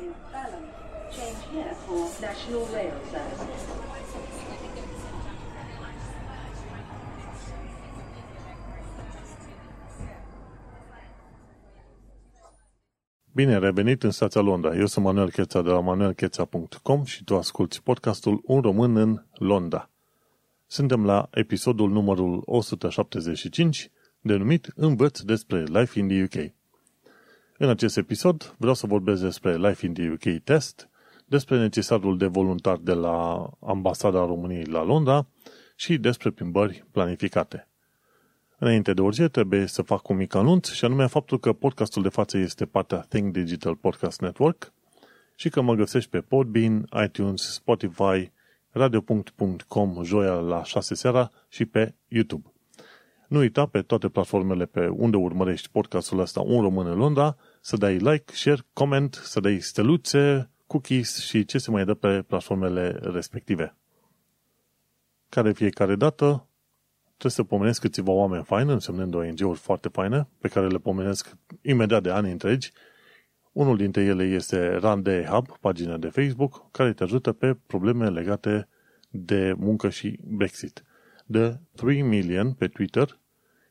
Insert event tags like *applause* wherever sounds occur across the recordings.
in Balham. Change here for National Rail Services. Bine revenit în stația Londra. Eu sunt Manuel Cheța de la manuelcheța.com și tu asculti podcastul Un român în Londra. Suntem la episodul numărul 175, denumit Învăț despre Life in the UK. În acest episod vreau să vorbesc despre Life in the UK Test, despre necesarul de voluntar de la Ambasada României la Londra și despre plimbări planificate. Înainte de orice, trebuie să fac un mic anunț și anume faptul că podcastul de față este partea Think Digital Podcast Network și că mă găsești pe Podbean, iTunes, Spotify, radio.com joia la 6 seara și pe YouTube. Nu uita pe toate platformele pe unde urmărești podcastul ăsta Un Român în Londra să dai like, share, comment, să dai steluțe, cookies și ce se mai dă pe platformele respective. Care fiecare dată trebuie să pomenesc câțiva oameni faini, însemnând ONG-uri foarte faine, pe care le pomenesc imediat de ani întregi. Unul dintre ele este Rande Hub, pagina de Facebook, care te ajută pe probleme legate de muncă și Brexit. The 3 Million pe Twitter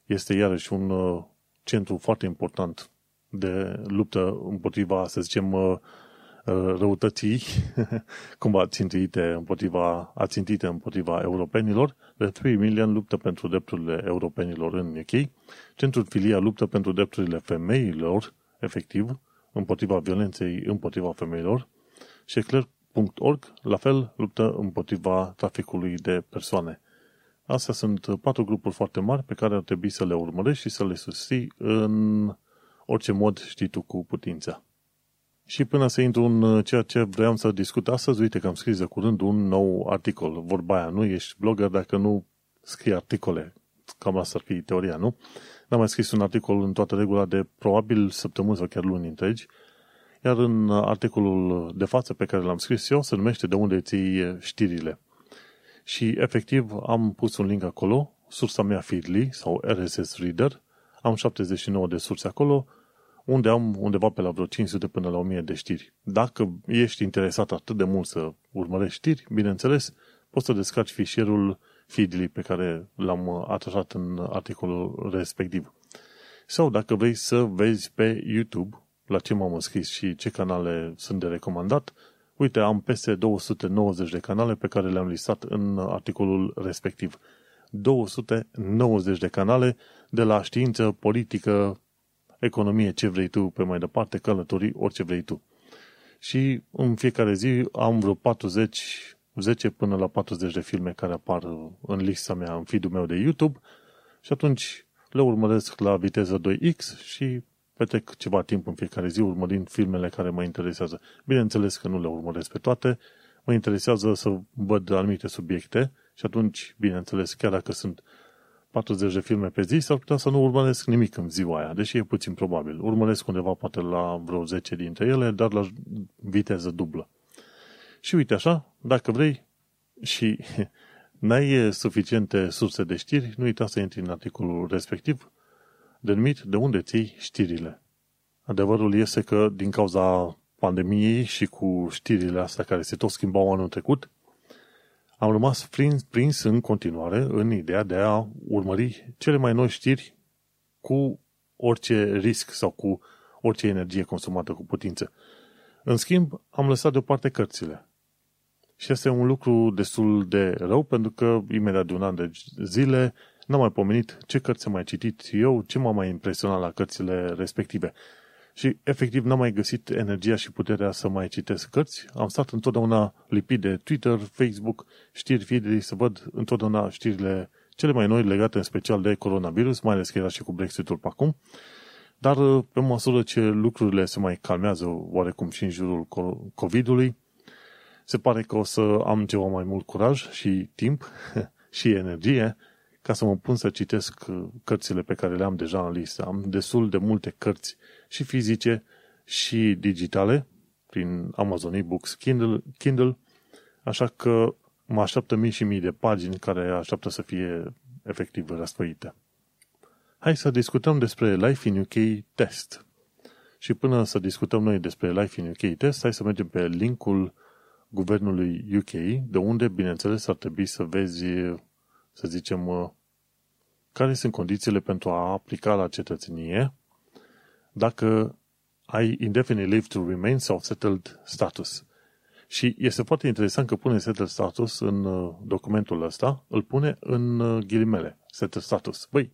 este iarăși un uh, centru foarte important de luptă împotriva, să zicem, uh, uh, răutății *laughs* cumva țintite împotriva, a țintite împotriva europenilor. The 3 Million luptă pentru drepturile europenilor în UK. Centrul Filia luptă pentru drepturile femeilor, efectiv, împotriva violenței împotriva femeilor. Și Eclair.org, la fel, luptă împotriva traficului de persoane. Astea sunt patru grupuri foarte mari pe care ar trebui să le urmărești și să le susții în orice mod știi tu cu putința. Și până să intru în ceea ce vreau să discut astăzi, uite că am scris de curând un nou articol. Vorba aia, nu ești blogger dacă nu scrii articole. Cam asta ar fi teoria, nu? N-am mai scris un articol în toată regula de probabil săptămâni sau chiar luni întregi. Iar în articolul de față pe care l-am scris eu se numește De unde ții știrile. Și efectiv am pus un link acolo, sursa mea Feedly sau RSS Reader, am 79 de surse acolo, unde am undeva pe la vreo 500 până la 1000 de știri. Dacă ești interesat atât de mult să urmărești știri, bineînțeles, poți să descarci fișierul Feedly pe care l-am atașat în articolul respectiv. Sau dacă vrei să vezi pe YouTube la ce m-am înscris și ce canale sunt de recomandat, uite, am peste 290 de canale pe care le-am listat în articolul respectiv. 290 de canale de la știință, politică, economie, ce vrei tu pe mai departe, călătorii, orice vrei tu. Și în fiecare zi am vreo 40, 10 până la 40 de filme care apar în lista mea, în feed meu de YouTube și atunci le urmăresc la viteză 2x și petrec ceva timp în fiecare zi urmărind filmele care mă interesează. Bineînțeles că nu le urmăresc pe toate, mă interesează să văd anumite subiecte și atunci, bineînțeles, chiar dacă sunt 40 de filme pe zi, s-ar putea să nu urmăresc nimic în ziua aia, deși e puțin probabil. Urmăresc undeva poate la vreo 10 dintre ele, dar la viteză dublă. Și uite așa, dacă vrei și *laughs* n-ai suficiente surse de știri, nu uita să intri în articolul respectiv, denumit De unde ții știrile. Adevărul este că din cauza pandemiei și cu știrile astea care se tot schimbau anul trecut, am rămas prins, prins în continuare în ideea de a urmări cele mai noi știri cu orice risc sau cu orice energie consumată cu putință. În schimb, am lăsat deoparte cărțile. Și este un lucru destul de rău, pentru că imediat de un an de zile n-am mai pomenit ce cărți am mai citit eu, ce m-a mai impresionat la cărțile respective. Și efectiv n-am mai găsit energia și puterea să mai citesc cărți. Am stat întotdeauna lipit de Twitter, Facebook, știri feed să văd întotdeauna știrile cele mai noi legate în special de coronavirus, mai ales că era și cu Brexit-ul pe acum. Dar pe măsură ce lucrurile se mai calmează oarecum și în jurul COVID-ului, se pare că o să am ceva mai mult curaj și timp *laughs* și energie ca să mă pun să citesc cărțile pe care le am deja în listă. Am destul de multe cărți și fizice și digitale prin Amazon e-books, Kindle, Kindle, așa că mă așteaptă mii și mii de pagini care așteaptă să fie efectiv răsfăite. Hai să discutăm despre Life in UK Test. Și până să discutăm noi despre Life in UK Test, hai să mergem pe linkul guvernului UK, de unde, bineînțeles, ar trebui să vezi, să zicem, care sunt condițiile pentru a aplica la cetățenie dacă ai indefinite leave to remain sau settled status. Și este foarte interesant că pune settled status în uh, documentul ăsta, îl pune în uh, ghilimele, settled status. Băi,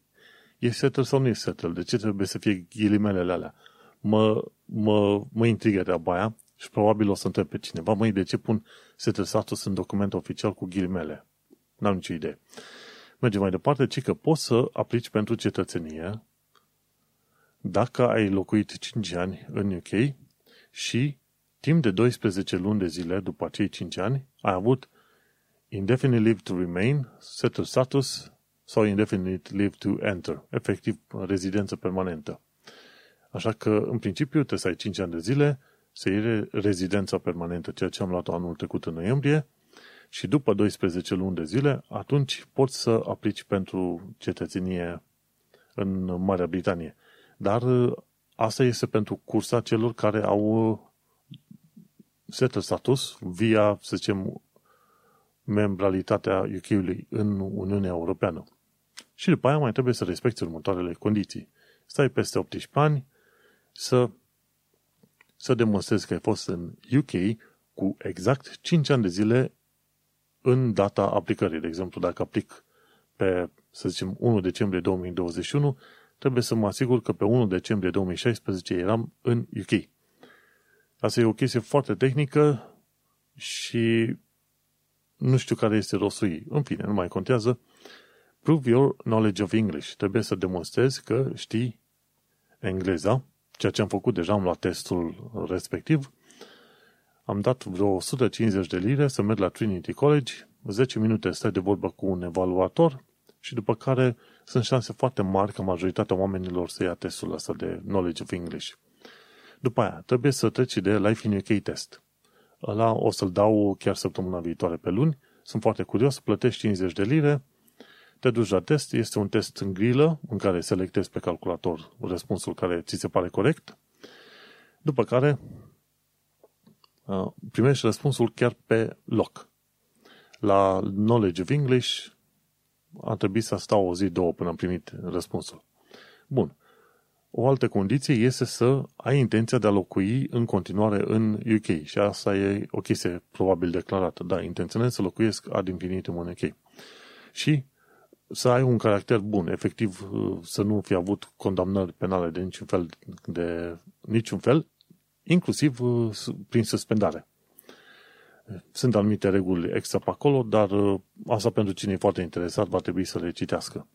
e settled sau nu e settled? De ce trebuie să fie ghilimelele alea? Mă, mă, mă intrigă treaba aia și probabil o să întreb pe cineva, măi, de ce pun settled status în document oficial cu ghilimele? N-am nicio idee. Mergem mai departe, ci că poți să aplici pentru cetățenie dacă ai locuit 5 ani în UK și timp de 12 luni de zile după acei 5 ani ai avut indefinite leave to remain, settled status sau indefinite leave to enter, efectiv rezidență permanentă. Așa că, în principiu, trebuie să ai 5 ani de zile să iei rezidența permanentă, ceea ce am luat anul trecut în noiembrie, și după 12 luni de zile, atunci poți să aplici pentru cetățenie în Marea Britanie. Dar uh, asta este pentru cursa celor care au uh, settled status via, să zicem, membralitatea UK-ului în Uniunea Europeană. Și după aia mai trebuie să respecti următoarele condiții. Stai peste 18 ani, să, să demonstrezi că ai fost în UK cu exact 5 ani de zile în data aplicării. De exemplu, dacă aplic pe, să zicem, 1 decembrie 2021, trebuie să mă asigur că pe 1 decembrie 2016 eram în UK. Asta e o chestie foarte tehnică și nu știu care este rostul ei. În fine, nu mai contează. Prove your knowledge of English. Trebuie să demonstrezi că știi engleza, ceea ce am făcut deja, am luat testul respectiv. Am dat vreo 150 de lire să merg la Trinity College, 10 minute stai de vorbă cu un evaluator și după care sunt șanse foarte mari ca majoritatea oamenilor să ia testul ăsta de Knowledge of English. După aia, trebuie să treci de Life in UK test. Ăla o să-l dau chiar săptămâna viitoare pe luni. Sunt foarte curios, plătești 50 de lire, te duci la test, este un test în grilă în care selectezi pe calculator răspunsul care ți se pare corect, după care primești răspunsul chiar pe loc. La Knowledge of English a trebuit să stau o zi, două până am primit răspunsul. Bun. O altă condiție este să ai intenția de a locui în continuare în UK și asta e o chestie probabil declarată. Da, intenționez să locuiesc ad infinitum în UK. Și să ai un caracter bun, efectiv să nu fi avut condamnări penale de niciun fel, de niciun fel inclusiv prin suspendare. Sunt anumite reguli extra pe acolo, dar asta pentru cine e foarte interesat va trebui să le citească.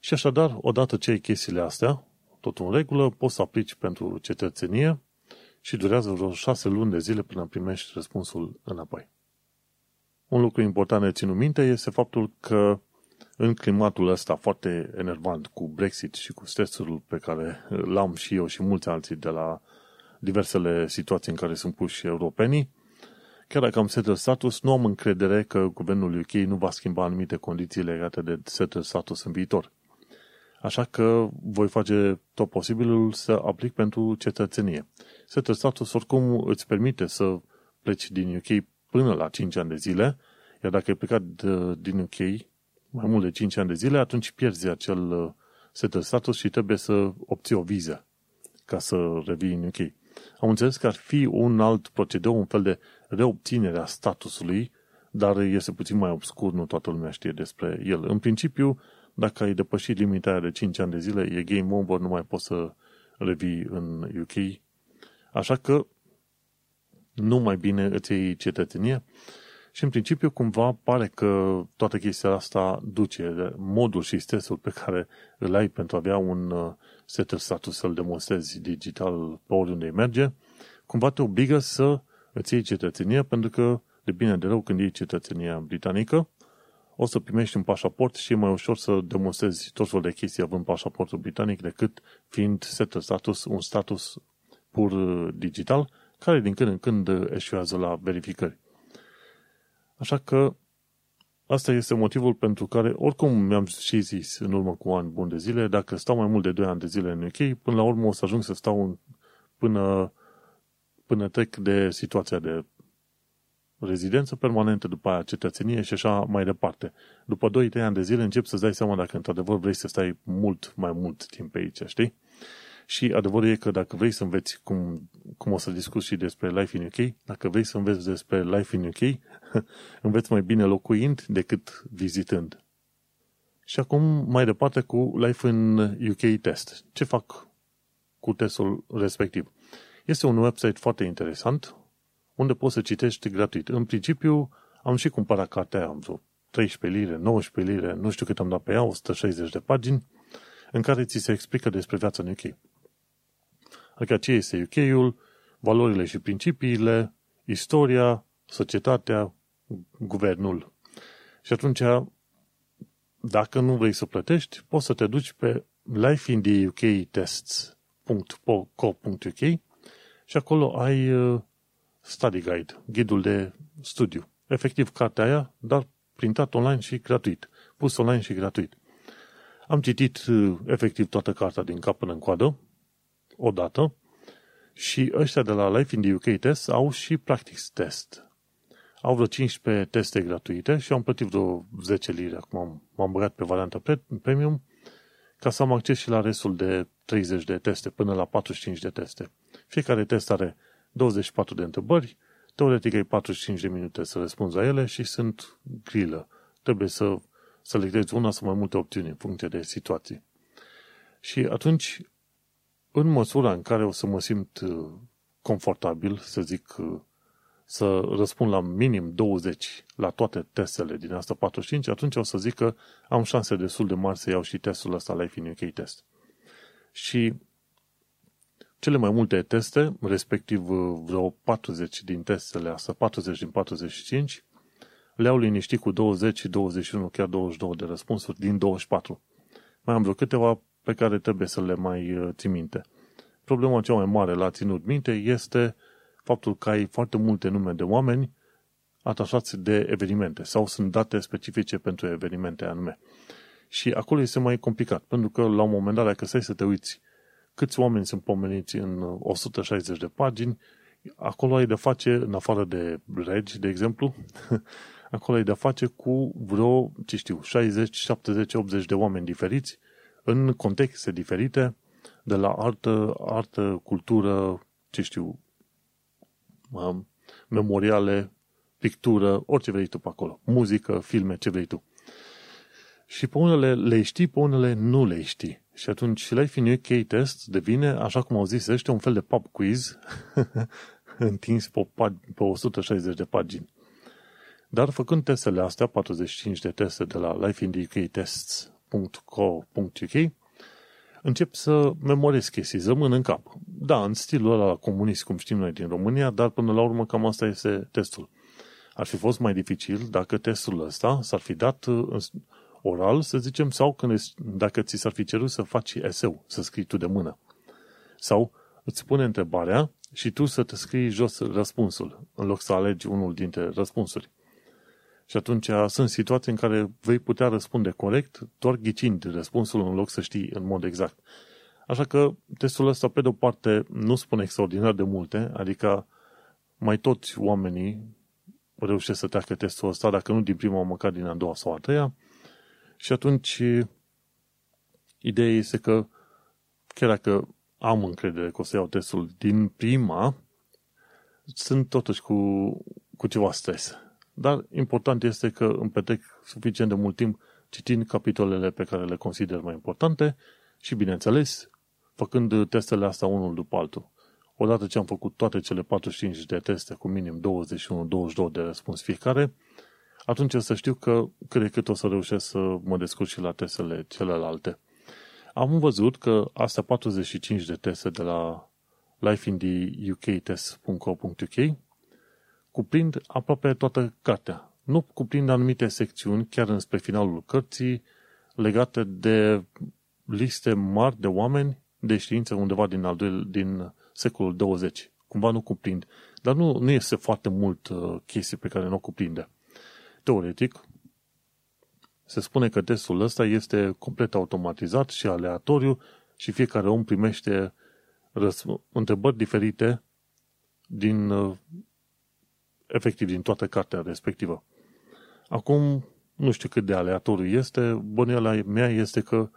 Și așadar, odată ce ai chestiile astea, tot în regulă, poți să aplici pentru cetățenie și durează vreo șase luni de zile până primești răspunsul înapoi. Un lucru important de ținut minte este faptul că în climatul ăsta foarte enervant cu Brexit și cu stresul pe care l-am și eu și mulți alții de la diversele situații în care sunt puși europenii, chiar dacă am settled status, nu am încredere că guvernul UK nu va schimba anumite condiții legate de settled status în viitor. Așa că voi face tot posibilul să aplic pentru cetățenie. Settled status oricum îți permite să pleci din UK până la 5 ani de zile, iar dacă ai plecat din UK mai mult de 5 ani de zile, atunci pierzi acel settled status și trebuie să obții o viză ca să revii în UK. Am înțeles că ar fi un alt procedeu, un fel de reobținere a statusului, dar este puțin mai obscur, nu toată lumea știe despre el. În principiu, dacă ai depășit limita de 5 ani de zile, e game over, nu mai poți să revii în UK. Așa că nu mai bine îți iei cetățenie și în principiu cumva pare că toată chestia asta duce modul și stresul pe care îl ai pentru a avea un uh, setter status să-l demonstrezi digital pe oriunde merge, cumva te obligă să îți iei cetățenia pentru că de bine de rău când iei cetățenia britanică, o să primești un pașaport și e mai ușor să demonstrezi tot felul de chestii având pașaportul britanic decât fiind setter status, un status pur uh, digital, care din când în când eșuează la verificări. Așa că asta este motivul pentru care, oricum mi-am și zis în urmă cu ani buni de zile, dacă stau mai mult de 2 ani de zile în UK, până la urmă o să ajung să stau în, până, până trec de situația de rezidență permanentă, după aia cetățenie și așa mai departe. După 2-3 ani de zile încep să-ți dai seama dacă într-adevăr vrei să stai mult mai mult timp pe aici, știi? Și adevărul e că dacă vrei să înveți, cum, cum o să discut și despre Life in UK, dacă vrei să înveți despre Life in UK, *laughs* înveți mai bine locuind decât vizitând. Și acum mai departe cu Life in UK Test. Ce fac cu testul respectiv? Este un website foarte interesant unde poți să citești gratuit. În principiu am și cumpărat cartea aia, am vreo 13 lire, 19 lire, nu știu cât am dat pe ea, 160 de pagini, în care ți se explică despre viața în UK. Adică ce este UK-ul, valorile și principiile, istoria, societatea, guvernul. Și atunci, dacă nu vrei să plătești, poți să te duci pe lifeintheuktests.co.uk și acolo ai uh, study guide, ghidul de studiu. Efectiv, cartea aia, dar printat online și gratuit. Pus online și gratuit. Am citit uh, efectiv toată cartea din cap până în coadă, odată, și ăștia de la Life in the UK Test au și Practice Test. Au vreo 15 teste gratuite și am plătit vreo 10 lire. Acum m-am băgat pe varianta premium ca să am acces și la restul de 30 de teste, până la 45 de teste. Fiecare test are 24 de întrebări, teoretic ai 45 de minute să răspunzi la ele și sunt grilă. Trebuie să selectezi una sau mai multe opțiuni în funcție de situații. Și atunci, în măsura în care o să mă simt uh, confortabil, să zic, uh, să răspund la minim 20 la toate testele din asta 45, atunci o să zic că am șanse destul de mari să iau și testul ăsta Life in UK Test. Și cele mai multe teste, respectiv uh, vreo 40 din testele astea, 40 din 45, le-au liniștit cu 20, 21, chiar 22 de răspunsuri din 24. Mai am vreo câteva pe care trebuie să le mai uh, țin minte. Problema cea mai mare la ținut minte este faptul că ai foarte multe nume de oameni atașați de evenimente sau sunt date specifice pentru evenimente anume. Și acolo este mai complicat, pentru că la un moment dat, dacă stai să te uiți câți oameni sunt pomeniți în 160 de pagini, acolo ai de face, în afară de regi, de exemplu, *laughs* acolo ai de face cu vreo, ce știu, 60, 70, 80 de oameni diferiți, în contexte diferite, de la artă, artă cultură, ce știu, memoriale, pictură, orice vrei tu pe acolo, muzică, filme, ce vrei tu. Și pe unele le știi, pe unele nu le știi. Și atunci Life in UK Test devine, așa cum au zis ăștia, un fel de pub quiz *laughs* întins pe, pe 160 de pagini. Dar făcând testele astea, 45 de teste de la lifeintheuktests.co.uk, încep să memorez chestii, rămân în cap. Da, în stilul ăla comunist, cum știm noi din România, dar până la urmă cam asta este testul. Ar fi fost mai dificil dacă testul ăsta s-ar fi dat oral, să zicem, sau când, dacă ți s-ar fi cerut să faci eseu, să scrii tu de mână. Sau îți pune întrebarea și tu să te scrii jos răspunsul, în loc să alegi unul dintre răspunsuri. Și atunci sunt situații în care vei putea răspunde corect, doar ghicind răspunsul în loc să știi în mod exact. Așa că testul ăsta, pe de-o parte, nu spune extraordinar de multe, adică mai toți oamenii reușesc să treacă testul ăsta, dacă nu din prima, măcar din a doua sau a treia, și atunci, ideea este că, chiar dacă am încredere că o să iau testul din prima, sunt totuși cu, cu ceva stres. Dar important este că îmi petrec suficient de mult timp citind capitolele pe care le consider mai importante și, bineînțeles, făcând testele astea unul după altul. Odată ce am făcut toate cele 45 de teste cu minim 21-22 de răspuns fiecare, atunci să știu că cred că o să reușesc să mă descurc și la testele celelalte. Am văzut că astea 45 de teste de la lifeintheUKtest.co.uk cuprind aproape toată cartea. Nu cuprind anumite secțiuni, chiar înspre finalul cărții, legate de liste mari de oameni de știință undeva din, al doilea, din secolul 20. Cumva nu cuprind. Dar nu, nu este foarte mult uh, chestii pe care nu o cuprinde. Teoretic, se spune că testul ăsta este complet automatizat și aleatoriu și fiecare om primește răs- întrebări diferite din uh, efectiv din toată cartea respectivă. Acum, nu știu cât de aleatoriu este, bănuiala mea este că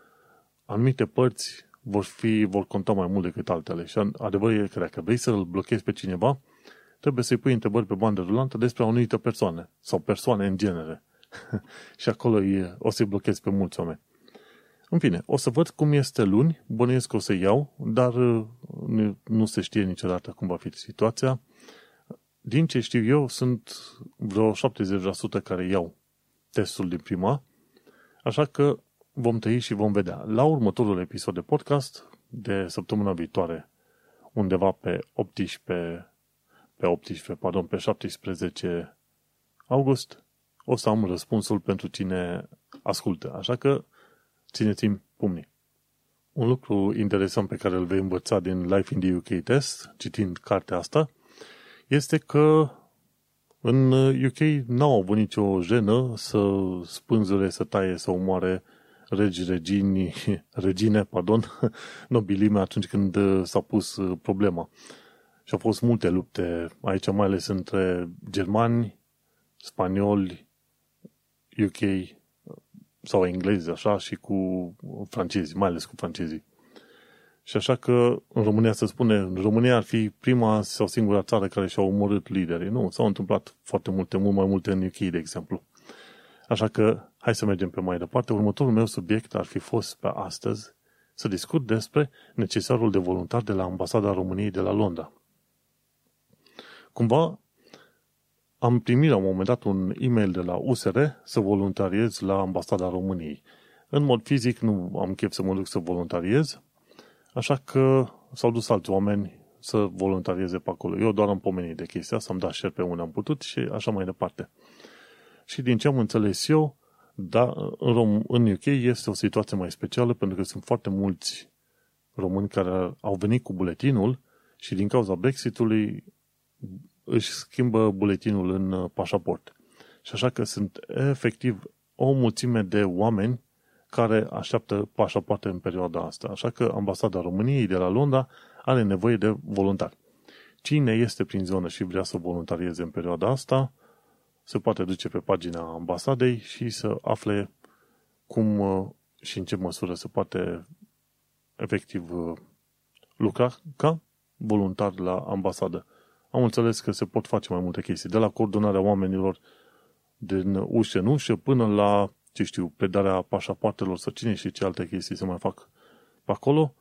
anumite părți vor, fi, vor conta mai mult decât altele. Și adevărul e că dacă vrei să-l blochezi pe cineva, trebuie să-i pui întrebări pe bandă rulantă despre o anumită persoană sau persoane în genere. *laughs* și acolo e, o să-i blochezi pe mulți oameni. În fine, o să văd cum este luni, bănuiesc că o să iau, dar uh, nu se știe niciodată cum va fi situația. Din ce știu eu, sunt vreo 70% care iau testul din prima, așa că vom tăi și vom vedea. La următorul episod de podcast, de săptămâna viitoare, undeva pe 18, pe 18, pardon, pe 17 august, o să am răspunsul pentru cine ascultă. Așa că țineți-mi pumnii. Un lucru interesant pe care îl vei învăța din Life in the UK Test, citind cartea asta, este că în UK n-au avut nicio jenă să spânzure, să taie, să omoare regi, regini, *laughs* regine, pardon, *laughs* nobilime atunci când s-a pus problema. Și au fost multe lupte aici, mai ales între germani, spanioli, UK sau englezi, așa, și cu francezi, mai ales cu francezii. Și așa că în România se spune, în România ar fi prima sau singura țară care și-a omorât liderii. Nu, s-au întâmplat foarte multe, mult mai multe în UK, de exemplu. Așa că hai să mergem pe mai departe. Următorul meu subiect ar fi fost pe astăzi să discut despre necesarul de voluntar de la Ambasada României de la Londra. Cumva am primit la un moment dat un e-mail de la USR să voluntariez la Ambasada României. În mod fizic nu am chef să mă duc să voluntariez, așa că s-au dus alți oameni să voluntarieze pe acolo. Eu doar am pomenit de chestia să-mi da share pe unde am putut și așa mai departe. Și din ce am înțeles eu, da, în, Rom- în UK este o situație mai specială pentru că sunt foarte mulți români care au venit cu buletinul și din cauza Brexitului își schimbă buletinul în uh, pașaport. Și așa că sunt efectiv o mulțime de oameni care așteaptă pașapoarte în perioada asta. Așa că ambasada României de la Londra are nevoie de voluntari. Cine este prin zonă și vrea să voluntarieze în perioada asta, se poate duce pe pagina ambasadei și să afle cum uh, și în ce măsură se poate efectiv uh, lucra ca voluntar la ambasadă am înțeles că se pot face mai multe chestii, de la coordonarea oamenilor din ușă în ușă până la, ce știu, predarea pașapoartelor să cine și ce alte chestii se mai fac pe acolo,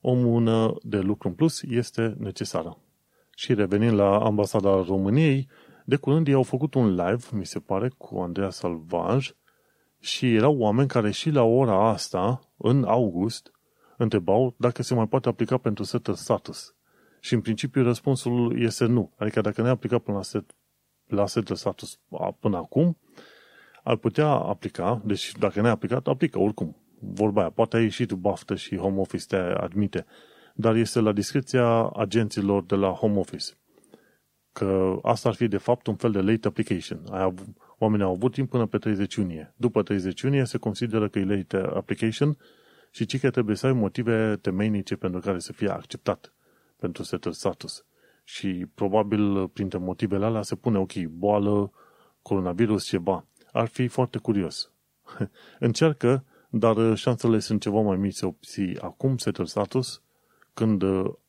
o mână de lucru în plus este necesară. Și revenind la ambasada României, de curând ei au făcut un live, mi se pare, cu Andreea Salvaj și erau oameni care și la ora asta, în august, întrebau dacă se mai poate aplica pentru setul status. Și în principiu răspunsul este nu. Adică dacă ne-ai aplicat până la set, la set de status până acum, ar putea aplica, deci dacă ne-ai aplicat, aplică oricum. Vorba aia, poate ai ieșit baftă și home office te admite, dar este la discreția agenților de la home office. Că asta ar fi de fapt un fel de late application. Ai oamenii au avut timp până pe 30 iunie. După 30 iunie se consideră că e late application și ci că trebuie să ai motive temeinice pentru care să fie acceptat pentru setul status. Și probabil printre motivele alea se pune, ok, boală, coronavirus, ceva. Ar fi foarte curios. *laughs* Încearcă, dar șansele sunt ceva mai mici să obții acum setul status când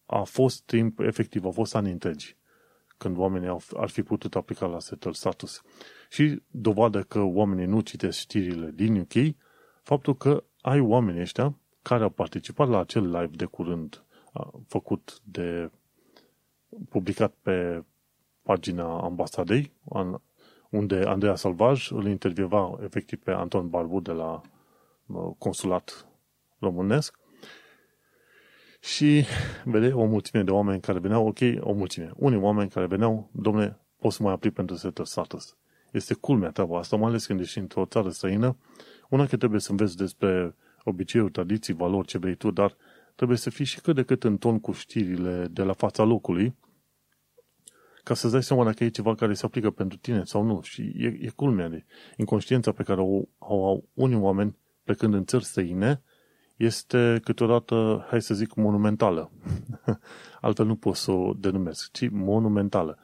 a fost timp, efectiv, a fost ani întregi când oamenii au, ar fi putut aplica la setul status. Și dovadă că oamenii nu citesc știrile din UK, faptul că ai oamenii ăștia care au participat la acel live de curând făcut de publicat pe pagina ambasadei, unde Andreea Salvaj îl intervieva efectiv pe Anton Barbu de la consulat românesc. Și vede o mulțime de oameni care veneau, ok, o mulțime, unii oameni care veneau, domne, poți să mai aplic pentru setul status. Este culmea treaba asta, mai ales când ești într-o țară străină, una că trebuie să înveți despre obiceiuri, tradiții, valori, ce vrei tu, dar trebuie să fii și cât de cât în ton cu știrile de la fața locului, ca să-ți dai seama dacă e ceva care se aplică pentru tine sau nu. Și e, e culmea de inconștiența pe care o, o au unii oameni plecând în țări străine este câteodată, hai să zic, monumentală. *laughs* Altfel nu pot să o denumesc, ci monumentală.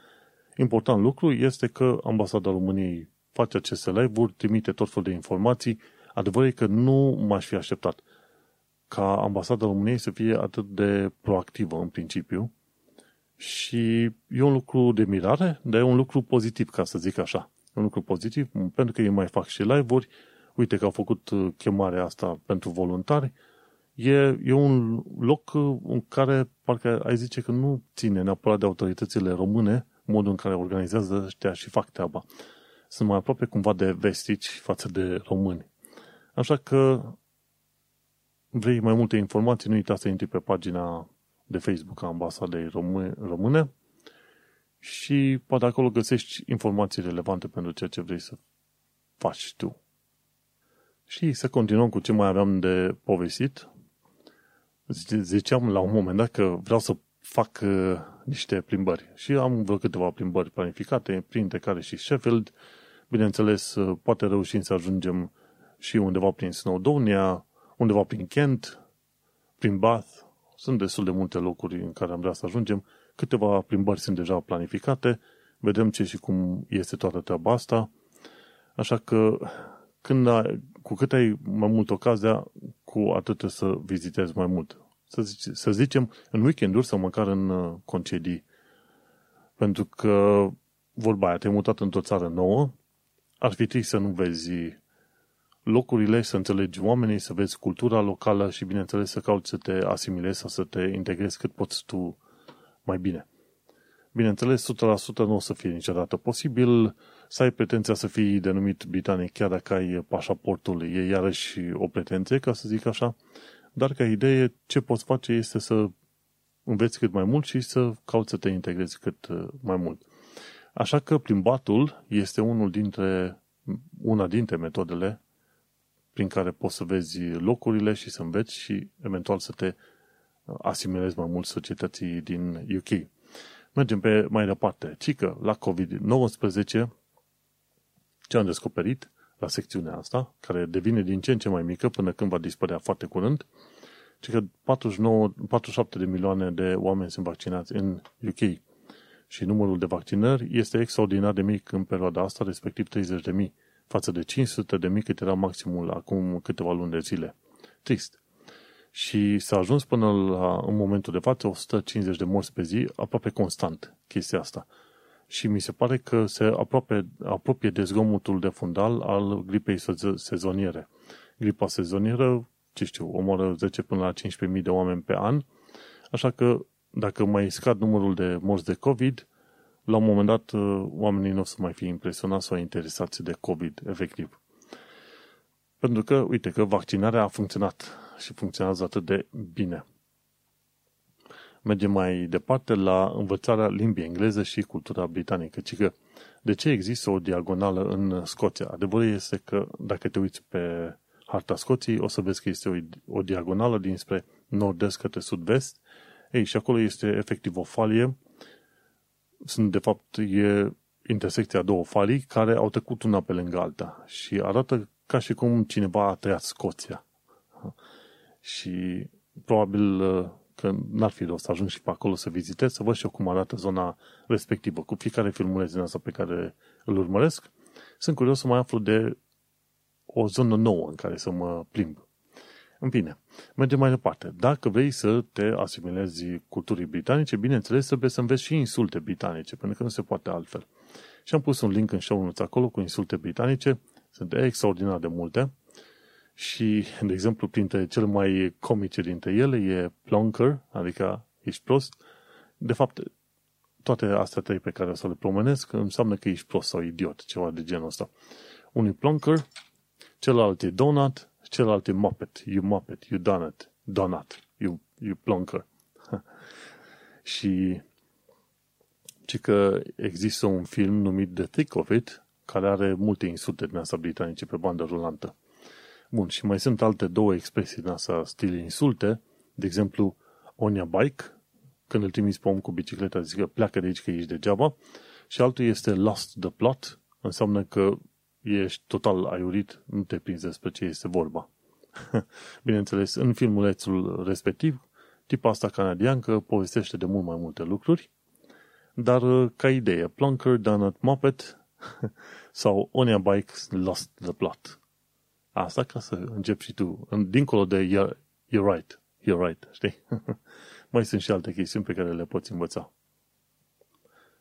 Important lucru este că ambasada României face aceste live-uri, trimite tot felul de informații. Adevărul e că nu m-aș fi așteptat ca ambasada României să fie atât de proactivă în principiu și e un lucru de mirare, dar e un lucru pozitiv, ca să zic așa. E un lucru pozitiv, pentru că ei mai fac și live-uri, uite că au făcut uh, chemarea asta pentru voluntari, e, e un loc uh, în care parcă ai zice că nu ține neapărat de autoritățile române modul în care organizează ăștia și fac treaba. Sunt mai aproape cumva de vestici față de români. Așa că vrei mai multe informații, nu uita să intri pe pagina de Facebook a Ambasadei Române și poate acolo găsești informații relevante pentru ceea ce vrei să faci tu. Și să continuăm cu ce mai aveam de povestit. Ziceam la un moment dat că vreau să fac uh, niște plimbări. Și am vreo câteva plimbări planificate, printre care și Sheffield. Bineînțeles, uh, poate reușim să ajungem și undeva prin Snowdonia, undeva prin Kent, prin Bath. Sunt destul de multe locuri în care am vrea să ajungem. Câteva plimbări sunt deja planificate. Vedem ce și cum este toată treaba asta. Așa că când ai, cu cât ai mai mult ocazia, cu atât să vizitezi mai mult. Să, zice, să zicem în weekenduri sau măcar în uh, concedii. Pentru că vorba aia, te-ai mutat într-o țară nouă, ar fi trist să nu vezi locurile, să înțelegi oamenii, să vezi cultura locală și, bineînțeles, să cauți să te asimilezi sau să te integrezi cât poți tu mai bine. Bineînțeles, 100% nu o să fie niciodată posibil să ai pretenția să fii denumit britanic chiar dacă ai pașaportul, e iarăși o pretenție, ca să zic așa, dar ca idee ce poți face este să înveți cât mai mult și să cauți să te integrezi cât uh, mai mult. Așa că plimbatul este unul dintre, una dintre metodele prin care poți să vezi locurile și să înveți și eventual să te asimilezi mai mult societății din UK. Mergem pe mai departe. Cică, la COVID-19, ce am descoperit la secțiunea asta, care devine din ce în ce mai mică până când va dispărea foarte curând, ci că 49, 47 de milioane de oameni sunt vaccinați în UK și numărul de vaccinări este extraordinar de mic în perioada asta, respectiv 30 de mii, față de 500 de mii cât era maximul acum câteva luni de zile. Trist. Și s-a ajuns până la, în momentul de față, 150 de morți pe zi, aproape constant chestia asta. Și mi se pare că se apropie, apropie de zgomotul de fundal al gripei sezoniere. Gripa sezonieră, ce știu, omoară 10 până la 15.000 de oameni pe an, așa că dacă mai scad numărul de morți de COVID, la un moment dat oamenii nu o să mai fie impresionați sau interesați de COVID, efectiv. Pentru că, uite, că vaccinarea a funcționat și funcționează atât de bine. Mergem mai departe la învățarea limbii engleze și cultura britanică. Ci că de ce există o diagonală în Scoția? Adevărul este că dacă te uiți pe harta Scoției, o să vezi că este o, o diagonală dinspre nord-est către sud-vest. Ei, și acolo este efectiv o falie. Sunt, de fapt, e intersecția două falii care au trecut una pe lângă alta și arată ca și cum cineva a tăiat Scoția. Și probabil uh, că n-ar fi rost să ajung și pe acolo să vizitez, să văd și eu cum arată zona respectivă. Cu fiecare filmuleț din asta pe care îl urmăresc, sunt curios să mai aflu de o zonă nouă în care să mă plimb. În fine, mergem mai departe. Dacă vrei să te asimilezi culturii britanice, bineînțeles, trebuie să înveți și insulte britanice, pentru că nu se poate altfel. Și am pus un link în show notes acolo cu insulte britanice. Sunt extraordinar de multe. Și, de exemplu, printre cele mai comice dintre ele e plonker, adică ești prost. De fapt, toate astea trei pe care o să le promenesc înseamnă că ești prost sau idiot, ceva de genul ăsta. Unul e plonker, celălalt e donut, celălalt e muppet, you muppet, you donut, donut, you, you plonker. *laughs* și ci că există un film numit The Thick of It, care are multe insulte din asta britanice pe bandă rulantă. Bun, și mai sunt alte două expresii din asta stil insulte, de exemplu, on your bike, când îl trimiți pe om cu bicicleta, zic că pleacă de aici că ești degeaba, și altul este lost the plot, înseamnă că ești total aiurit, nu te prinzi despre ce este vorba. *laughs* Bineînțeles, în filmulețul respectiv, tipa asta canadiancă povestește de mult mai multe lucruri, dar uh, ca idee, Plunker Done at Muppet *laughs* sau Onia Bike Lost the Plot. Asta ca să începi și tu, dincolo de you're, you're right, you're right, știi? *laughs* mai sunt și alte chestiuni pe care le poți învăța.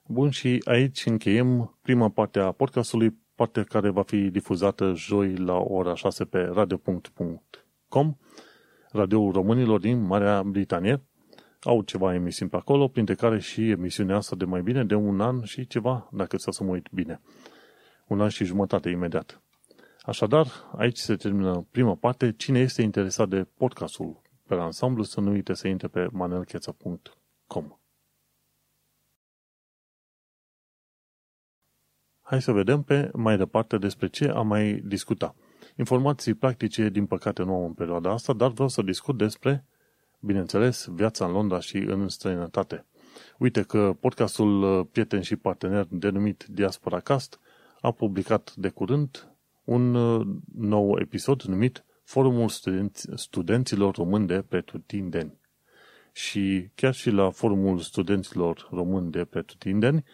Bun, și aici încheiem prima parte a podcastului, partea care va fi difuzată joi la ora 6 pe radio.com, radioul românilor din Marea Britanie. Au ceva emisiuni pe acolo, printre care și emisiunea asta de mai bine de un an și ceva, dacă să să mă uit bine. Un an și jumătate imediat. Așadar, aici se termină prima parte. Cine este interesat de podcastul pe ansamblu, să nu uite să intre pe manelcheța.com. Hai să vedem pe mai departe despre ce am mai discutat. Informații practice, din păcate, nu am în perioada asta, dar vreau să discut despre, bineînțeles, viața în Londra și în străinătate. Uite că podcastul uh, prieten și partener denumit Diaspora Cast a publicat de curând un uh, nou episod numit Forumul Studenți, Studenților Români de Pretutindeni. Și chiar și la Forumul Studenților Români de Pretutindeni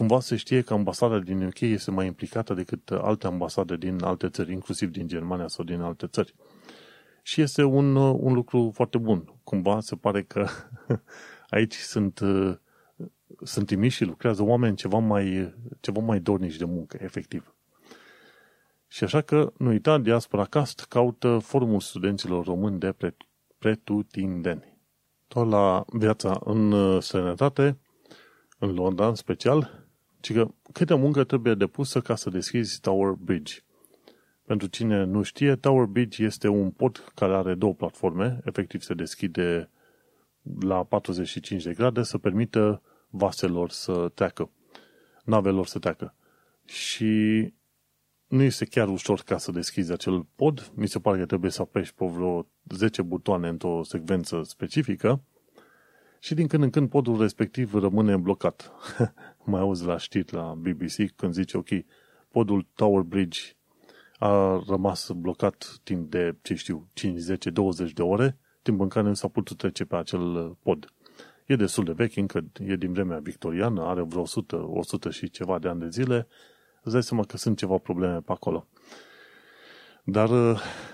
cumva se știe că ambasada din UK este mai implicată decât alte ambasade din alte țări, inclusiv din Germania sau din alte țări. Și este un, un lucru foarte bun. Cumva se pare că *laughs* aici sunt, sunt trimiși și lucrează oameni ceva mai, ceva mai dornici de muncă, efectiv. Și așa că, nu uita, Diaspora Cast caută formul studenților români de pretutindeni. Tot la viața în străinătate, în Londra în special, ci că câte muncă trebuie depusă ca să deschizi Tower Bridge. Pentru cine nu știe, Tower Bridge este un pod care are două platforme, efectiv se deschide la 45 de grade să permită vaselor să treacă, navelor să treacă. Și nu este chiar ușor ca să deschizi acel pod, mi se pare că trebuie să apeși pe vreo 10 butoane într-o secvență specifică și din când în când podul respectiv rămâne blocat. *laughs* Mai auzi la știri la BBC când zice, ok, podul Tower Bridge a rămas blocat timp de, ce știu, 5, 10, 20 de ore, timp în care nu s-a putut trece pe acel pod. E destul de vechi, încă e din vremea victoriană, are vreo 100, 100 și ceva de ani de zile, îți dai seama că sunt ceva probleme pe acolo. Dar,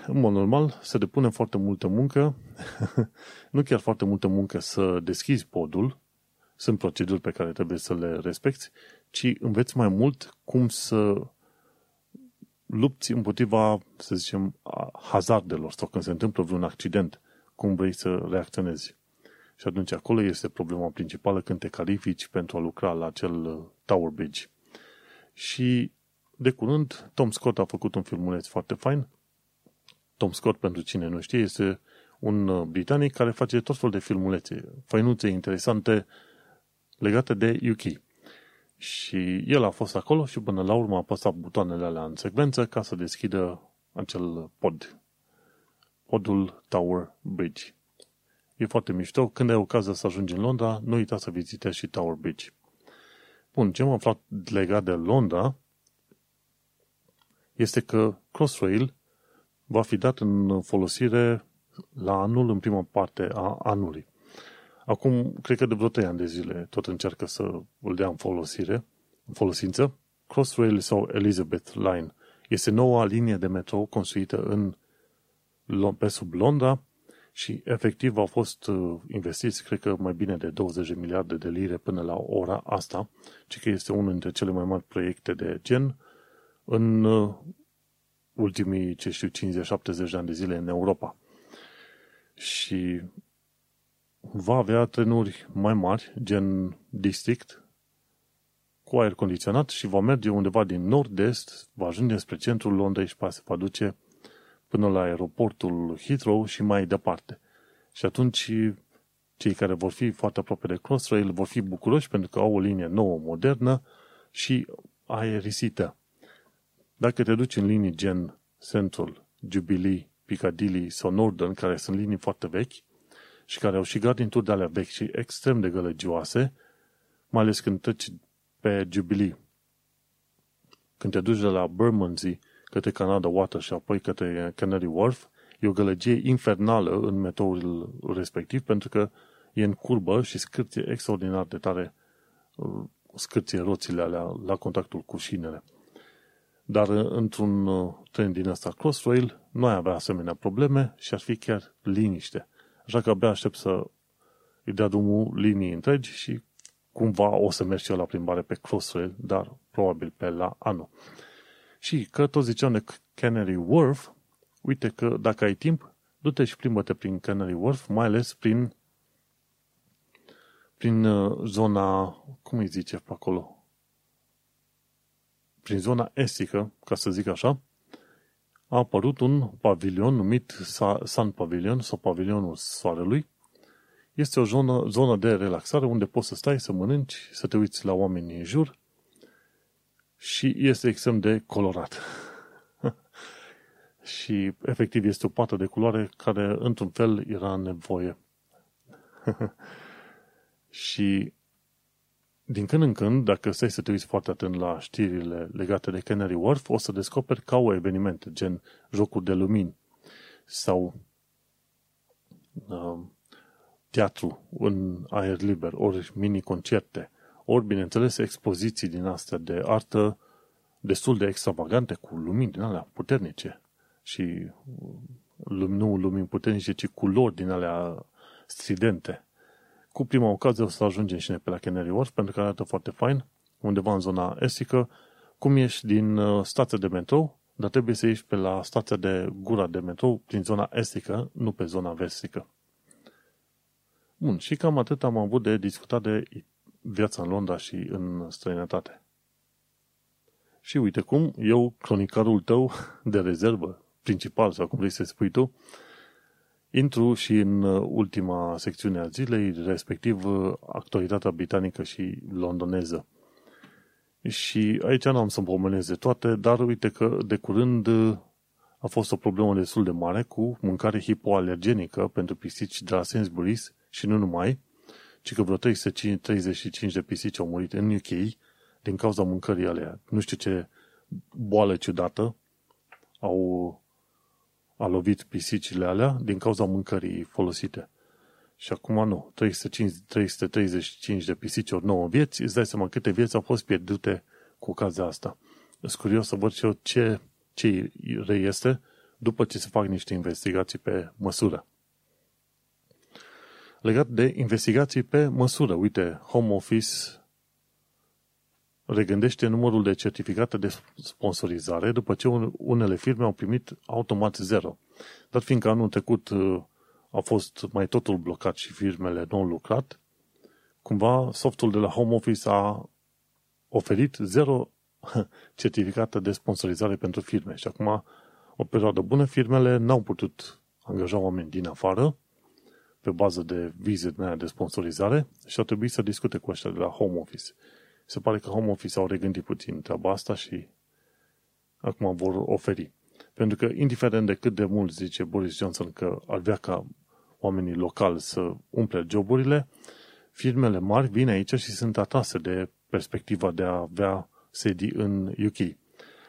în mod normal, se depune foarte multă muncă, *laughs* nu chiar foarte multă muncă să deschizi podul, sunt proceduri pe care trebuie să le respecti, ci înveți mai mult cum să lupți împotriva, să zicem, hazardelor sau când se întâmplă vreun accident, cum vrei să reacționezi. Și atunci acolo este problema principală când te califici pentru a lucra la acel Tower Bridge. Și de curând, Tom Scott a făcut un filmuleț foarte fain. Tom Scott, pentru cine nu știe, este un uh, britanic care face tot fel de filmulețe, fainuțe interesante legate de UK. Și el a fost acolo și până la urmă a apăsat butoanele alea în secvență ca să deschidă acel pod. Podul Tower Bridge. E foarte mișto. Când ai ocazia să ajungi în Londra, nu uita să vizitezi și Tower Bridge. Bun, ce am aflat legat de Londra este că Crossrail va fi dat în folosire la anul, în prima parte a anului. Acum, cred că de vreo 3 ani de zile tot încearcă să îl dea în folosire, în folosință. Crossrail sau Elizabeth Line este noua linie de metrou construită în, pe sub Londra și efectiv au fost uh, investiți, cred că mai bine de 20 de miliarde de lire până la ora asta, ci că este unul dintre cele mai mari proiecte de gen în uh, ultimii, ce știu, 50-70 de ani de zile în Europa. Și va avea trenuri mai mari, gen district, cu aer condiționat și va merge undeva din nord-est, va ajunge spre centrul Londrei și se va duce până la aeroportul Heathrow și mai departe. Și atunci cei care vor fi foarte aproape de Crossrail vor fi bucuroși pentru că au o linie nouă, modernă și aerisită. Dacă te duci în linii gen Central, Jubilee, Piccadilly sau Northern, care sunt linii foarte vechi, și care au și garnituri de alea vechi și extrem de gălăgioase, mai ales când treci pe Jubilee. Când te duci de la Bermondsey către Canada Water și apoi către Canary Wharf, e o gălăgie infernală în metoul respectiv pentru că e în curbă și scârție extraordinar de tare scârție roțile alea la contactul cu șinele. Dar într-un uh, tren din ăsta Crossrail nu ai avea asemenea probleme și ar fi chiar liniște. Așa că abia aștept să îi dea drumul linii întregi și cumva o să merg și eu la plimbare pe Crossrail, dar probabil pe la anul. Și că tot ziceam de Canary Wharf, uite că dacă ai timp, du-te și plimbă-te prin Canary Wharf, mai ales prin prin uh, zona, cum îi zice pe acolo? Prin zona estică, ca să zic așa, a apărut un pavilion numit Sun Pavilion sau Pavilionul Soarelui. Este o zonă, zonă de relaxare unde poți să stai, să mănânci, să te uiți la oameni în jur și este extrem de colorat. *laughs* și efectiv este o pată de culoare care într-un fel era nevoie. *laughs* Și din când în când, dacă stai să te uiți foarte atent la știrile legate de Canary Wharf, o să descoperi ca o evenimente, gen jocuri de lumini sau uh, teatru în aer liber, ori mini-concerte, ori, bineînțeles, expoziții din astea de artă destul de extravagante, cu lumini din alea puternice și nu lumini puternice, ci culori din alea stridente cu prima ocazie o să ajungem și noi pe la Canary Wharf, pentru că arată foarte fain, undeva în zona estică, cum ești din uh, stația de metrou, dar trebuie să ieși pe la stația de gura de metrou prin zona estică, nu pe zona vestică. Bun, și cam atât am avut de discutat de viața în Londra și în străinătate. Și uite cum, eu, cronicarul tău de rezervă, principal, sau cum vrei să spui tu, Intru și în uh, ultima secțiune a zilei, respectiv uh, actualitatea britanică și londoneză. Și aici nu am să pomenez de toate, dar uite că de curând uh, a fost o problemă destul de mare cu mâncare hipoalergenică pentru pisici de la Sainsbury's și nu numai, ci că vreo 335 de pisici au murit în UK din cauza mâncării alea. Nu știu ce boală ciudată au a lovit pisicile alea din cauza mâncării folosite. Și acum nu. 305, 335 de pisici ori 9 vieți, îți dai seama câte vieți au fost pierdute cu ocazia asta. Sunt curios să văd și eu ce, ce reiese după ce se fac niște investigații pe măsură. Legat de investigații pe măsură, uite, Home Office regândește numărul de certificate de sponsorizare după ce unele firme au primit automat zero. Dar fiindcă anul trecut uh, a fost mai totul blocat și firmele nu au lucrat, cumva softul de la Home Office a oferit zero *laughs* certificate de sponsorizare pentru firme. Și acum, o perioadă bună, firmele n-au putut angaja oameni din afară pe bază de vize de sponsorizare și au trebuit să discute cu ăștia de la Home Office. Se pare că Home Office au regândit puțin treaba asta și acum vor oferi. Pentru că, indiferent de cât de mult zice Boris Johnson că ar vrea ca oamenii locali să umple joburile, firmele mari vin aici și sunt atrase de perspectiva de a avea sedii în UK.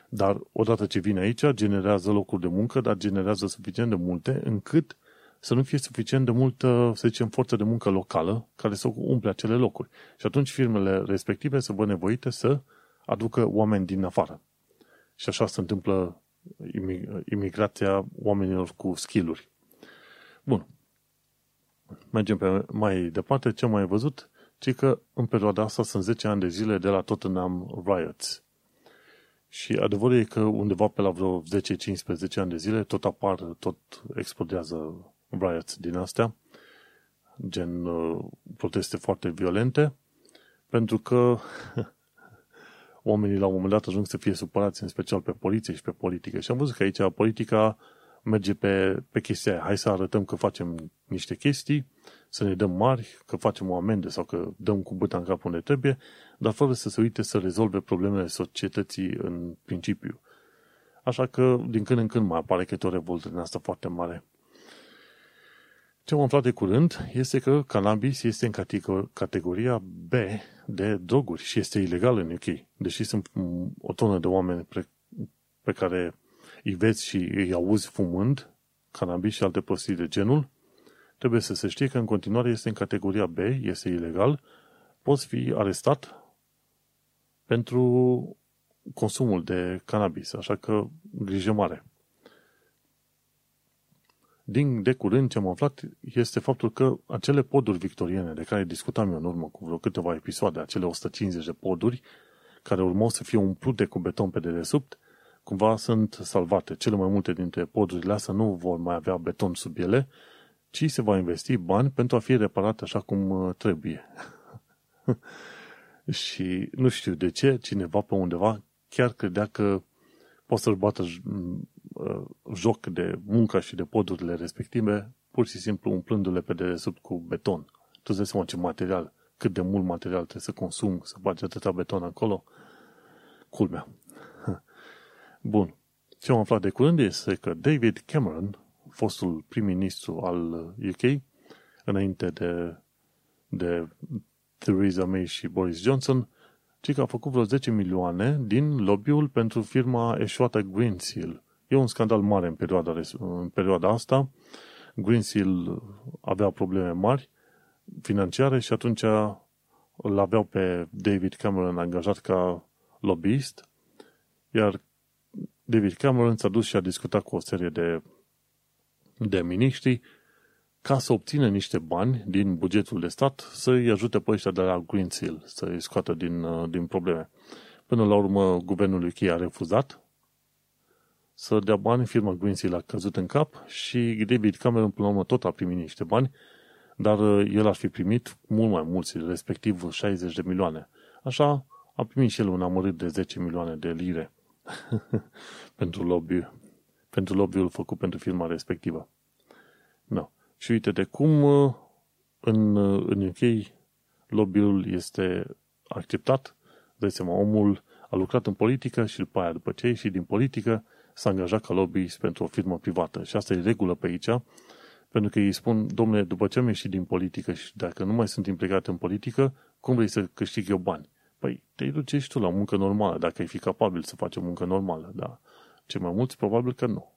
Dar odată ce vin aici, generează locuri de muncă, dar generează suficient de multe încât să nu fie suficient de multă, să zicem, forță de muncă locală care să umple acele locuri. Și atunci firmele respective să vă nevoite să aducă oameni din afară. Și așa se întâmplă imigrația oamenilor cu skill-uri. Bun. Mergem pe mai departe. Ce am mai văzut? Ci că în perioada asta sunt 10 ani de zile de la Tottenham Riots. Și adevărul e că undeva pe la vreo 10-15 ani de zile tot apar, tot explodează riots din astea, gen uh, proteste foarte violente, pentru că *laughs* oamenii la un moment dat ajung să fie supărați în special pe poliție și pe politică. Și am văzut că aici politica merge pe, pe chestia aia. Hai să arătăm că facem niște chestii, să ne dăm mari, că facem o amendă sau că dăm cu băta în cap unde trebuie, dar fără să se uite să rezolve problemele societății în principiu. Așa că din când în când mai apare câte o revoltă din asta foarte mare. Ce am aflat de curând este că cannabis este în categoria B de droguri și este ilegal în UK. Deși sunt o tonă de oameni pe, pe care îi vezi și îi auzi fumând cannabis și alte prostii de genul, trebuie să se știe că în continuare este în categoria B, este ilegal, poți fi arestat pentru consumul de cannabis, așa că grijă mare. Din de curând ce am aflat este faptul că acele poduri victoriene de care discutam eu în urmă cu vreo câteva episoade, acele 150 de poduri care urmau să fie umplute cu beton pe dedesubt, cumva sunt salvate. Cele mai multe dintre podurile astea nu vor mai avea beton sub ele, ci se va investi bani pentru a fi reparate așa cum uh, trebuie. *laughs* și nu știu de ce, cineva pe undeva chiar credea că poate să-și bată uh, joc de munca și de podurile respective, pur și simplu umplându-le pe dedesubt cu beton. Tu îți dai seama ce material, cât de mult material trebuie să consum, să bagi atâta beton acolo. Culmea. *laughs* Bun. Ce am aflat de curând este că David Cameron, fostul prim-ministru al UK, înainte de, de Theresa May și Boris Johnson, ci că a făcut vreo 10 milioane din lobby-ul pentru firma eșuată Greensill. E un scandal mare în perioada, în perioada asta. Greensill avea probleme mari financiare și atunci îl aveau pe David Cameron angajat ca lobbyist, iar David Cameron s-a dus și a discutat cu o serie de, de miniștri ca să obțină niște bani din bugetul de stat să-i ajute pe ăștia de la Green Seal, să-i scoată din, uh, din probleme. Până la urmă, guvernul UK a refuzat să dea bani, firma Green Seal a căzut în cap și David Cameron până la urmă tot a primit niște bani, dar uh, el ar fi primit mult mai mulți, respectiv 60 de milioane. Așa a primit și el un amărât de 10 milioane de lire *laughs* pentru lobby, pentru lobby-ul făcut pentru firma respectivă. No. Și uite de cum uh, în, uh, în UK lobby-ul este acceptat. Dai seama, omul a lucrat în politică și după aia, după ce și din politică, s-a angajat ca lobbyist pentru o firmă privată. Și asta e regulă pe aici, pentru că îi spun, domnule, după ce am ieșit din politică și dacă nu mai sunt implicat în politică, cum vrei să câștig eu bani? Păi te duci și tu la muncă normală, dacă ai fi capabil să faci o muncă normală, da. Ce mai mulți, probabil că nu.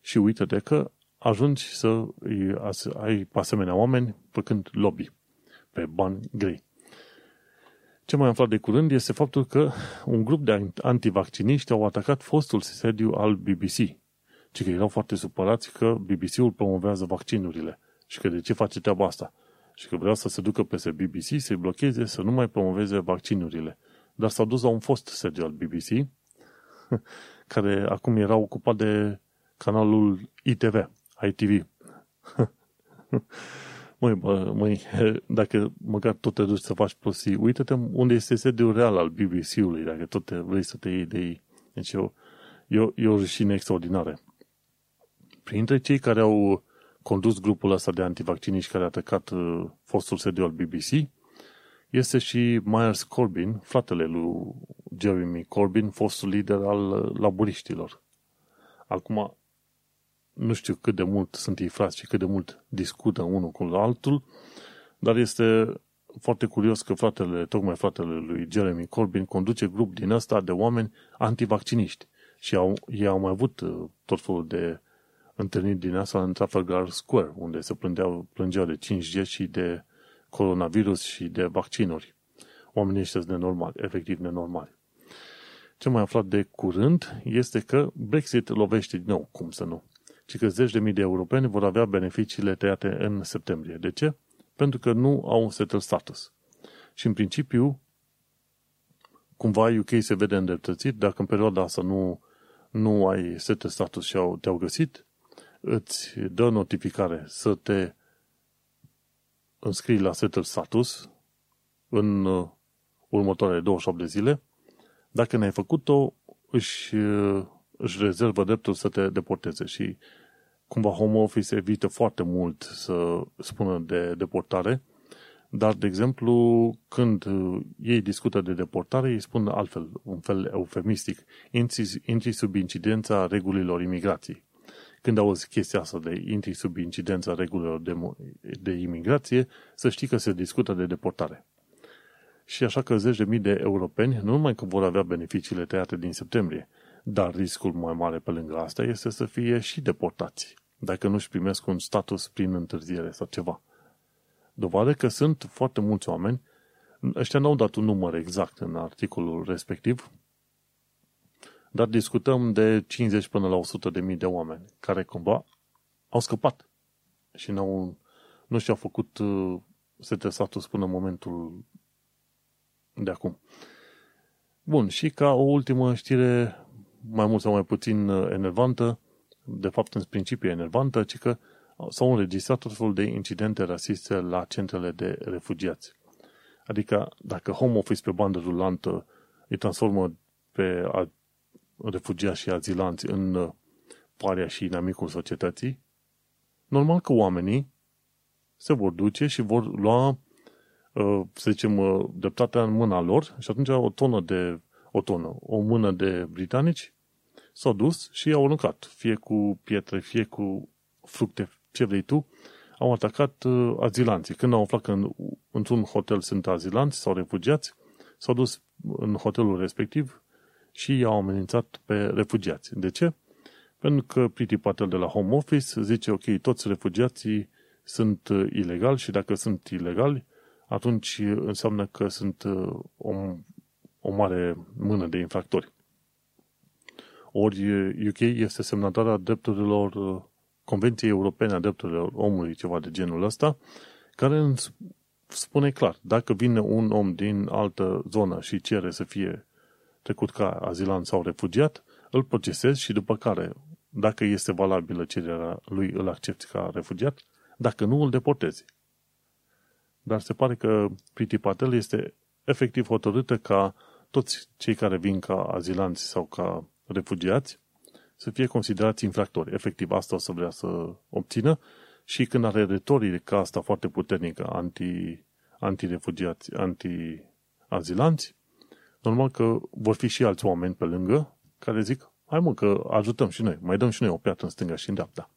Și uite de că ajungi să ai asemenea oameni făcând lobby pe bani grei. Ce mai am aflat de curând este faptul că un grup de antivacciniști au atacat fostul sediu al BBC. Ci că erau foarte supărați că BBC-ul promovează vaccinurile și că de ce face treaba asta și că vreau să se ducă peste BBC, să-i blocheze, să nu mai promoveze vaccinurile. Dar s-au dus la un fost sediu al BBC, *laughs* care acum era ocupat de canalul ITV, ITV. *laughs* măi, bă, măi, *laughs* dacă măcar tot te duci să faci prostii, uite-te unde este sediul real al BBC-ului, dacă tot te, vrei să te iei de ei. Deci e o, e o, e o rușine extraordinară. Printre cei care au condus grupul ăsta de antivacciniști care a atacat uh, fostul sediu al BBC, este și Myers Corbyn, fratele lui Jeremy Corbyn, fostul lider al uh, laburiștilor. Acum, nu știu cât de mult sunt ei frați și cât de mult discută unul cu altul, dar este foarte curios că fratele, tocmai fratele lui Jeremy Corbyn conduce grup din ăsta de oameni antivacciniști. Și au, ei au mai avut uh, tot felul de întâlnit din asta în Trafalgar Square, unde se plângeau, plângeau de 5G și de coronavirus și de vaccinuri. Oamenii ăștia sunt nenormali, efectiv nenormali. Ce mai aflat de curând este că Brexit lovește din nou, cum să nu. Ci că zeci de mii de europeni vor avea beneficiile tăiate în septembrie. De ce? Pentru că nu au un settled status. Și în principiu, cumva UK se vede îndreptățit, dacă în perioada asta nu, nu ai settled status și au, te-au găsit, îți dă notificare să te înscrii la Settle Status în uh, următoarele 28 de zile. Dacă n-ai făcut-o, își, uh, își rezervă dreptul să te deporteze și cumva Home Office evită foarte mult să spună de deportare, dar, de exemplu, când uh, ei discută de deportare, ei spun altfel, un fel eufemistic, intri, intri sub incidența regulilor imigrației. când auzi chestia asta de intri sub incidența regulilor de, de imigrație, să știi că se discută de deportare. Și așa că zeci de mii de europeni nu numai că vor avea beneficiile tăiate din septembrie, dar riscul mai mare pe lângă asta este să fie și deportați, dacă nu-și primesc un status prin întârziere sau ceva. Dovadă că sunt foarte mulți oameni, ăștia n-au dat un număr exact în articolul respectiv, dar discutăm de 50 până la 100 de mii de oameni care cumva au scăpat și n-au, nu și-au făcut uh, sete status până în momentul de acum. Bun, și ca o ultimă știre mai mult sau mai puțin uh, enervantă, de fapt în principiu enervantă, ci că s-au înregistrat tot felul de incidente rasiste la centrele de refugiați. Adică dacă home office pe bandă rulantă îi transformă pe refugiați și azilanți în uh, paria și inamicul societății, normal că oamenii se vor duce și vor lua, uh, să zicem, uh, dreptatea în mâna lor și atunci o tonă de, o tonă, o mână de britanici s-au dus și i-au aruncat, fie cu pietre, fie cu fructe, ce vrei tu, au atacat azilanții. Când au aflat că în, într-un hotel sunt azilanți sau refugiați, s-au dus în hotelul respectiv și i-au amenințat pe refugiați. De ce? Pentru că Priti Patel de la Home Office zice, ok, toți refugiații sunt uh, ilegali și dacă sunt ilegali, atunci înseamnă că sunt uh, o, o mare mână de infractori. Ori UK uh, este semnatarea drepturilor Convenției Europene a Drepturilor Omului, ceva de genul ăsta, care spune clar, dacă vine un om din altă zonă și cere să fie trecut ca azilant sau refugiat, îl procesezi și după care, dacă este valabilă cererea lui, îl accepti ca refugiat, dacă nu, îl deportezi. Dar se pare că Priti Patel este efectiv hotărâtă ca toți cei care vin ca azilanți sau ca refugiați să fie considerați infractori. Efectiv, asta o să vrea să obțină și când are retorica asta foarte puternică anti, anti-refugiați, anti-azilanți, normal că vor fi și alți oameni pe lângă care zic, hai mă că ajutăm și noi, mai dăm și noi o piatră în stânga și în dreapta.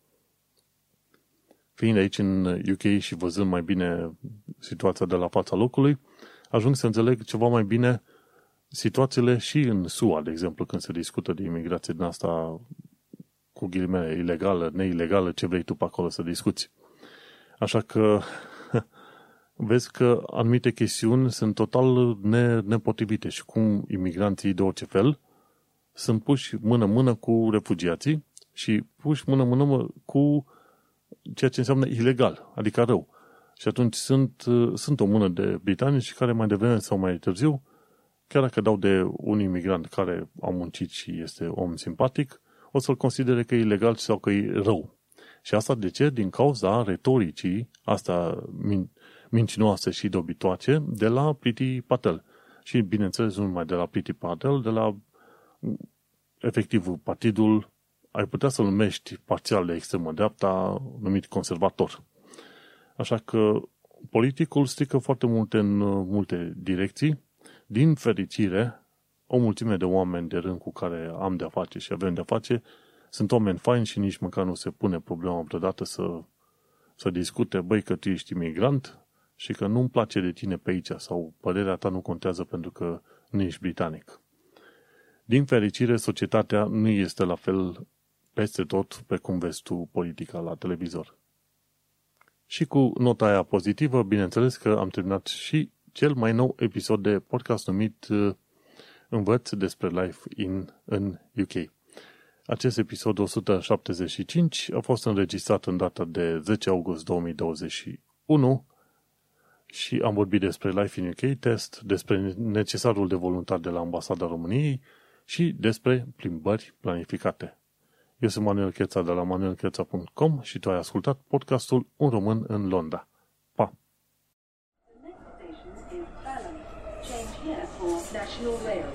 Fiind aici în UK și văzând mai bine situația de la fața locului, ajung să înțeleg ceva mai bine situațiile și în SUA, de exemplu, când se discută de imigrație din asta cu ghilimele, ilegală, neilegală, ce vrei tu pe acolo să discuți. Așa că *laughs* vezi că anumite chestiuni sunt total ne, nepotrivite și cum imigranții de orice fel sunt puși mână-mână cu refugiații și puși mână-mână cu ceea ce înseamnă ilegal, adică rău. Și atunci sunt, sunt o mână de britanici care mai devreme sau mai târziu, chiar dacă dau de un imigrant care a muncit și este om simpatic, o să-l considere că e ilegal sau că e rău. Și asta de ce? Din cauza retoricii, asta mincinoase și dobitoace de la Priti Patel. Și, bineînțeles, nu numai de la Priti Patel, de la efectiv partidul, ai putea să-l numești parțial de extremă dreapta, numit conservator. Așa că politicul strică foarte multe în multe direcții. Din fericire, o mulțime de oameni de rând cu care am de-a face și avem de-a face sunt oameni faini și nici măcar nu se pune problema vreodată să, să discute, băi, că tu ești imigrant, și că nu-mi place de tine pe aici sau părerea ta nu contează pentru că nu ești britanic. Din fericire, societatea nu este la fel peste tot pe cum vezi tu politica la televizor. Și cu nota aia pozitivă, bineînțeles că am terminat și cel mai nou episod de podcast numit uh, Învăț despre life in, în UK. Acest episod 175 a fost înregistrat în data de 10 august 2021 și am vorbit despre Life in UK test, despre necesarul de voluntar de la Ambasada României și despre plimbări planificate. Eu sunt Manuel Cheța de la manuelcheța.com și tu ai ascultat podcastul Un român în Londra. emotional layer.